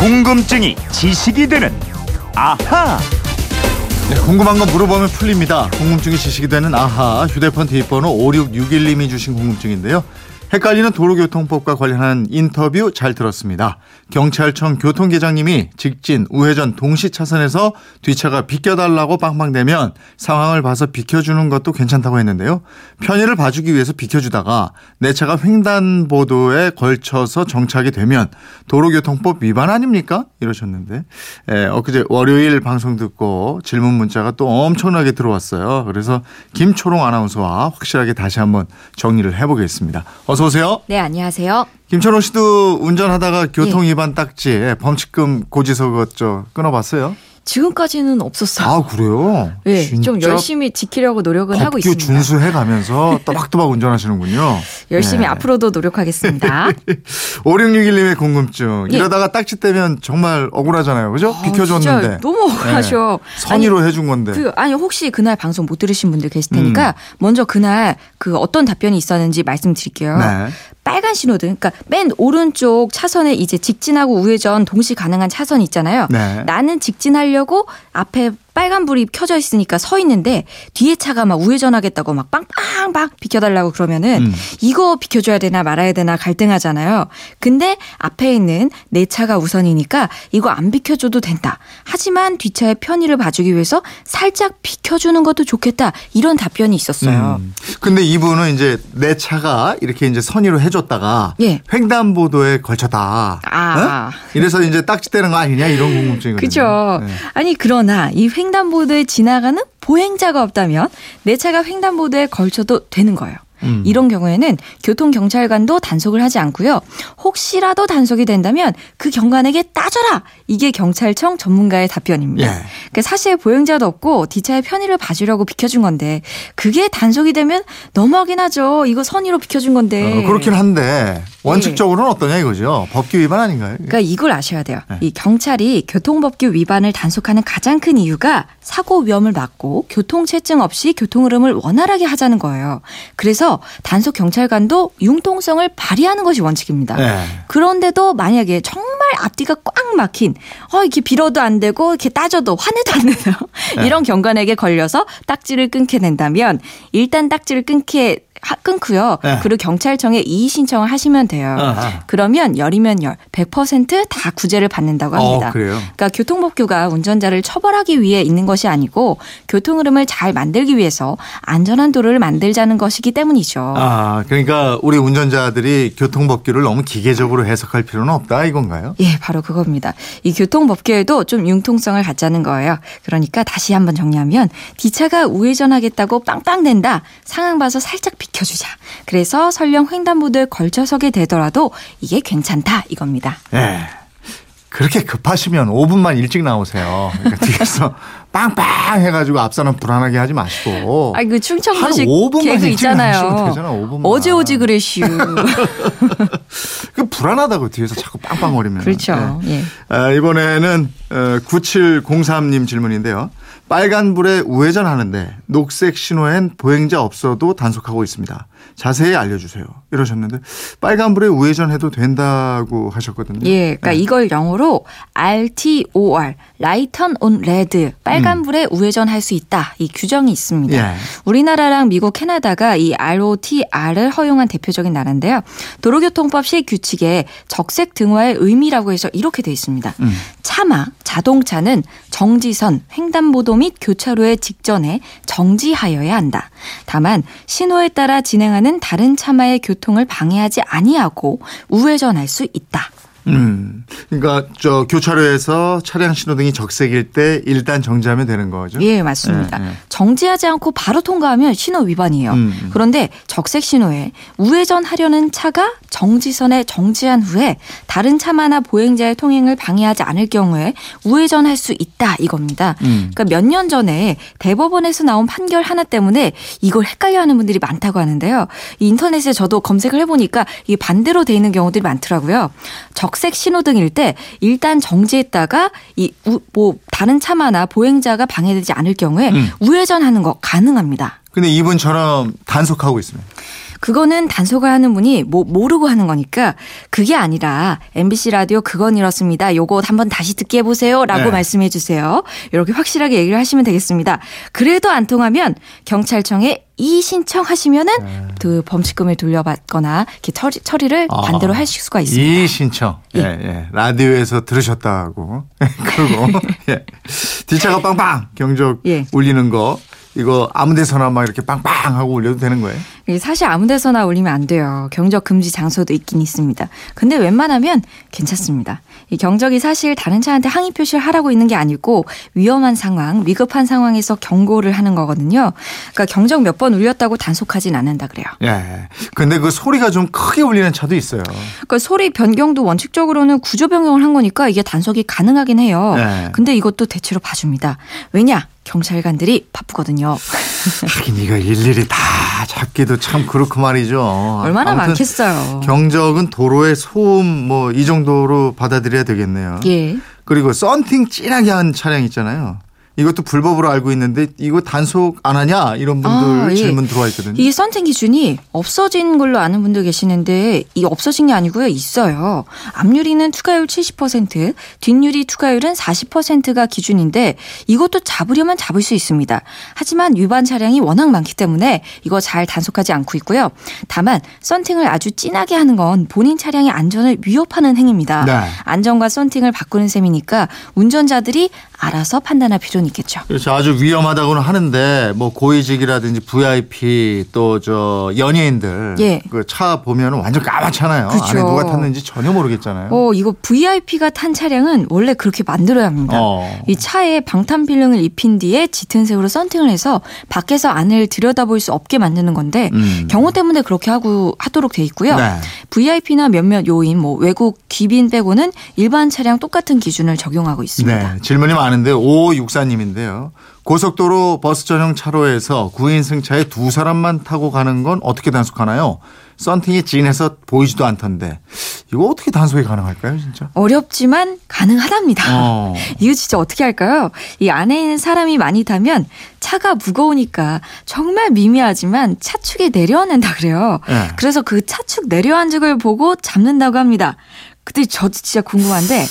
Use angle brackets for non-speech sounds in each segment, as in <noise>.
궁금증이 지식이 되는 아하. 네, 궁금한 거 물어보면 풀립니다. 궁금증이 지식이 되는 아하 휴대폰 뒷번호 5661님이 주신 궁금증인데요. 헷갈리는 도로교통법과 관련한 인터뷰 잘 들었습니다. 경찰청 교통계장님이 직진, 우회전 동시 차선에서 뒤차가 비켜달라고 빵빵대면 상황을 봐서 비켜주는 것도 괜찮다고 했는데요. 편의를 봐주기 위해서 비켜주다가 내 차가 횡단보도에 걸쳐서 정차하게 되면 도로교통법 위반 아닙니까? 이러셨는데 에, 엊그제 월요일 방송 듣고 질문 문자가 또 엄청나게 들어왔어요. 그래서 김초롱 아나운서와 확실하게 다시 한번 정리를 해보겠습니다. 어서 오세요. 네, 안녕하세요. 김철호 씨도 운전하다가 교통 위반 딱지 범칙금 고지서 그저 끊어봤어요? 지금까지는 없었어요. 아 그래요? 네, 좀 열심히 지키려고 노력은 하고 있습니다. 준수해 가면서 <laughs> 또박또박 운전하시는군요. 열심히 네. 앞으로도 노력하겠습니다. <laughs> 5661님의 궁금증. 예. 이러다가 딱지 떼면 정말 억울하잖아요. 그죠? 아, 비켜줬는데. 너무 억울하셔. 네. 선의로 해준 건데. 그 아니 혹시 그날 방송 못 들으신 분들 계실 음. 테니까 먼저 그날 그 어떤 답변이 있었는지 말씀드릴게요. 네. 빨간 신호등, 그러니까 맨 오른쪽 차선에 이제 직진하고 우회전 동시 가능한 차선 있잖아요. 네. 나는 직진 하려고 앞에 빨간 불이 켜져 있으니까 서 있는데 뒤에 차가 막 우회전하겠다고 막 빵빵빵 비켜달라고 그러면은 음. 이거 비켜줘야 되나 말아야 되나 갈등하잖아요. 근데 앞에 있는 내 차가 우선이니까 이거 안 비켜줘도 된다. 하지만 뒷차의 편의를 봐주기 위해서 살짝 비켜주는 것도 좋겠다. 이런 답변이 있었어요. 음. 근데 이분은 이제 내 차가 이렇게 이제 선의로 해줬다가 예. 횡단보도에 걸쳤다. 아. 어? 이래서 이제 딱지 떼는 거 아니냐 이런 궁금증이거든요. 그죠. 네. 아니 그러나 이 횡 단보도에 지나가는 보행자가 없다면 내 차가 횡단보도에 걸쳐도 되는 거예요. 음. 이런 경우에는 교통 경찰관도 단속을 하지 않고요. 혹시라도 단속이 된다면 그 경관에게 따져라. 이게 경찰청 전문가의 답변입니다. 예. 그러니까 사실 보행자도 없고 뒷차의 편의를 봐주려고 비켜준 건데 그게 단속이 되면 너무하긴 하죠. 이거 선의로 비켜준 건데. 어, 그렇긴 한데 원칙적으로는 어떠냐 이거죠. 법규 위반 아닌가요? 그러니까 이걸 아셔야 돼요. 네. 이 경찰이 교통법규 위반을 단속하는 가장 큰 이유가 사고 위험을 막고 교통체증 없이 교통 흐름을 원활하게 하자는 거예요. 그래서 단속 경찰관도 융통성을 발휘하는 것이 원칙입니다. 네. 그런데도 만약에 정말 앞뒤가 꽉 막힌 어 이렇게 빌어도 안 되고 이렇게 따져도 화내도 안 되는 네. <laughs> 이런 경관에게 걸려서 딱지를 끊게 된다면 일단 딱지를 끊게 하- 끊고요. 네. 그리고 경찰청에 이의 신청을 하시면 돼요. 아하. 그러면 열이면 열, 100%다 구제를 받는다고 합니다. 어, 그래요? 그러니까 교통법규가 운전자를 처벌하기 위해 있는 것이 아니고 교통 흐름을 잘 만들기 위해서 안전한 도로를 만들자는 것이기 때문이죠. 아, 그러니까 우리 운전자들이 교통법규를 너무 기계적으로 해석할 필요는 없다 이건가요? 예, 바로 그겁니다. 이 교통법규에도 좀 융통성을 갖자는 거예요. 그러니까 다시 한번 정리하면 뒤차가 우회전하겠다고 빵빵댄다. 상황 봐서 살짝 비 켜주자. 그래서 설령 횡단보도에 걸쳐 서게 되더라도 이게 괜찮다 이겁니다. 예. 그렇게 급하시면 5분만 일찍 나오세요. 그러니까 뒤에서 <laughs> 빵빵 해가지고 앞사람 불안하게 하지 마시고. 아, 그한 충청도식 5분만 개그 있잖아요. 되잖아, 5분만. 어제 오지 그랬슈. <laughs> 그 불안하다고 뒤에서 자꾸 빵빵거리면. 그렇죠. 예. 아, 이번에는 어, 9703님 질문인데요. 빨간불에 우회전하는데 녹색 신호엔 보행자 없어도 단속하고 있습니다. 자세히 알려주세요. 이러셨는데 빨간불에 우회전해도 된다고 하셨거든요. 예, 그러니까 네. 이걸 영어로 RTOR, Light on Red, 빨간불에 우회전할 수 있다. 이 규정이 있습니다. 예. 우리나라랑 미국, 캐나다가 이 ROTR을 허용한 대표적인 나라인데요. 도로교통법 시 규칙에 적색 등화의 의미라고 해서 이렇게 돼 있습니다. 음. 차마, 자동차는 정지선, 횡단보도 및 교차로의 직전에 정지하여야 한다. 다만 신호에 따라 진행하는 다른 차마의 교통을 방해하지 아니하고 우회전할 수 있다. 음. 그러니까 저 교차로에서 차량 신호등이 적색일 때 일단 정지하면 되는 거죠. 예, 맞습니다. 예, 예. 정지하지 않고 바로 통과하면 신호 위반이에요. 음, 음. 그런데 적색 신호에 우회전하려는 차가 정지선에 정지한 후에 다른 차마나 보행자의 통행을 방해하지 않을 경우에 우회전할 수 있다 이겁니다. 음. 그러니까 몇 년 전에 대법원에서 나온 판결 하나 때문에 이걸 헷갈려하는 분들이 많다고 하는데요. 이 인터넷에 저도 검색을 해보니까 이게 반대로 돼 있는 경우들이 많더라고요. 적색 신호등일 때 일단 정지했다가 이 뭐 다른 차마나 보행자가 방해되지 않을 경우에 음. 우회전하는 거 가능합니다. 근데 이분처럼 단속하고 있으면 그거는 단속을 하는 분이 뭐 모르고 하는 거니까 그게 아니라 MBC 라디오 그건 이렇습니다. 요거 한번 다시 듣게 해보세요라고 네. 말씀해 주세요. 이렇게 확실하게 얘기를 하시면 되겠습니다. 그래도 안 통하면 경찰청에 이 신청하시면은 네. 그 범칙금을 돌려받거나 이렇게 처리, 처리를 아. 반대로 하실 수가 있습니다. 이 신청. 예, 예. 라디오에서 들으셨다고. <laughs> 그리고, 예. 뒷차가 빵빵 경적 예. 울리는 거. 이거 아무 데서나 막 이렇게 빵빵 하고 울려도 되는 거예요? 이게 사실 아무 데서나 올리면 안 돼요. 경적 금지 장소도 있긴 있습니다. 근데 웬만하면 괜찮습니다. 이 경적이 사실 다른 차한테 항의 표시를 하라고 있는 게 아니고 위험한 상황, 위급한 상황에서 경고를 하는 거거든요. 그러니까 경적 몇 번 울렸다고 단속하진 않는다 그래요. 예. 근데 그 소리가 좀 크게 울리는 차도 있어요. 그러니까 소리 변경도 원칙적으로는 구조 변경을 한 거니까 이게 단속이 가능하긴 해요. 네. 근데 이것도 대체로 봐줍니다. 왜냐? 경찰관들이 바쁘거든요. <laughs> 하긴 이거 일일이 다 잡기도 참 그렇고 말이죠. 얼마나 많겠어요. 경적은 도로의 소음 뭐 이 정도로 받아들여야 되겠네요. 예. 그리고 썬팅 진하게 한 차량 있잖아요. 이것도 불법으로 알고 있는데 이거 단속 안 하냐 이런 분들 아, 예. 질문 들어와 있거든요. 이게 선택 기준이 없어진 걸로 아는 분들 계시는데 이 없어진 게 아니고요 있어요. 앞유리는 투과율 70%, 뒷유리 투과율은 40%가 기준인데 이것도 잡으려면 잡을 수 있습니다. 하지만 위반 차량이 워낙 많기 때문에 이거 잘 단속하지 않고 있고요. 다만 썬팅을 아주 진하게 하는 건 본인 차량의 안전을 위협하는 행위입니다. 네. 안전과 썬팅을 바꾸는 셈이니까 운전자들이 알아서 판단할 필요는 있겠죠. 그렇죠. 아주 위험하다고는 하는데 뭐 고위직이라든지 VIP 또 저 연예인들 예. 그 차 보면 완전 까맣잖아요. 그렇죠. 안에 누가 탔는지 전혀 모르겠잖아요. 어, 이거 VIP가 탄 차량은 원래 그렇게 만들어야 합니다. 어. 이 차에 방탄 필름을 입힌 뒤에 짙은 색으로 썬팅을 해서 밖에서 안을 들여다볼 수 없게 만드는 건데 음. 경호 때문에 그렇게 하고 하도록 돼 있고요. 네. VIP나 몇몇 요인, 뭐 외국 귀빈 빼고는 일반 차량 똑같은 기준을 적용하고 있습니다. 네, 질문이 많 은데 5564님인데요. 고속도로 버스 전용 차로에서 9인 승 차에 두 사람만 타고 가는 건 어떻게 단속하나요? 썬팅이 진해서 보이지도 않던데 이거 어떻게 단속이 가능할까요, 진짜? 어렵지만 가능하답니다. 어. <laughs> 이거 진짜 어떻게 할까요? 이 안에 있는 사람이 많이 타면 차가 무거우니까 정말 미미하지만 차축이 내려앉는다 그래요. 네. 그래서 그 차축 내려앉은 걸 보고 잡는다고 합니다. 근데 저도 진짜 궁금한데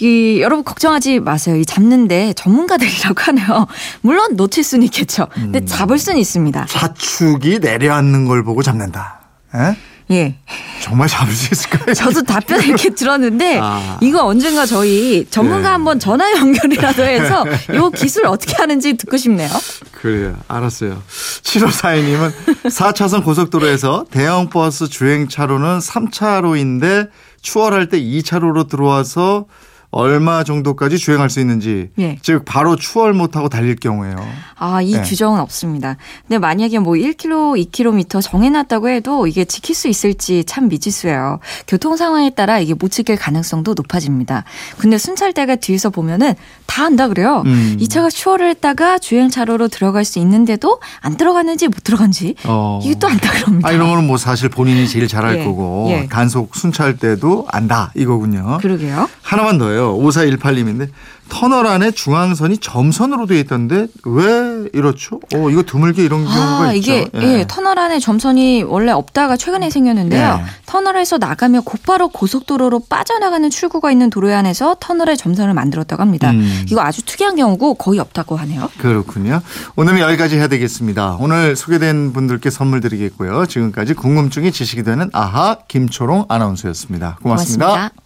이 여러분 걱정하지 마세요. 이 잡는데 전문가들이라고 <laughs> 하네요. 물론 놓칠 수는 있겠죠. 근데 음. 잡을 수는 있습니다. 차축이 내려앉는 걸 보고 잡는다. 에? 예. 정말 잡을 수 있을까요? 저도 답변 이렇게 <laughs> 들었는데 아. 이거 언젠가 저희 전문가 네. 한번 전화 연결이라도 해서 <laughs> 이 기술 어떻게 하는지 듣고 싶네요. 그래요. 알았어요. 7542님은 4차선 고속도로에서 대형 버스 주행 차로는 3차로인데 추월할 때 2차로로 들어와서 얼마 정도까지 주행할 수 있는지 예. 즉 바로 추월 못하고 달릴 경우에요. 아, 이 네. 규정은 없습니다. 근데 만약에 뭐 1km, 2km 정해놨다고 해도 이게 지킬 수 있을지 참 미지수예요. 교통 상황에 따라 이게 못 지킬 가능성도 높아집니다. 근데 순찰대가 뒤에서 보면은 다 한다 그래요. 음. 이 차가 추월을 했다가 주행 차로로 들어갈 수 있는데도 안 들어갔는지 못 들어간지 어. 이게 또 안다 그럽니다. 아, 이런 거는 뭐 사실 본인이 제일 잘할 예, 거고 예. 단속 순찰 때도 안다 이거군요. 그러게요. 하나만 더요. 5418님인데 터널 안에 중앙선이 점선으로 되어 있던데 왜 이렇죠? 어, 이거 드물게 이런 경우가 아, 있죠. 이게 예, 터널 안에 점선이 원래 없다가 최근에 생겼는데요. 예. 터널에서 나가면 곧바로 고속도로로 빠져나가는 출구가 있는 도로 안에서 터널에 점선을 만들었다고 합니다. 음. 이거 아주 특이한 경우고 거의 없다고 하네요. 그렇군요. 오늘은 여기까지 해야 되겠습니다. 오늘 소개된 분들께 선물 드리겠고요. 지금까지 궁금증이 지식이 되는 아하 김초롱 아나운서였습니다 고맙습니다. 고맙습니다.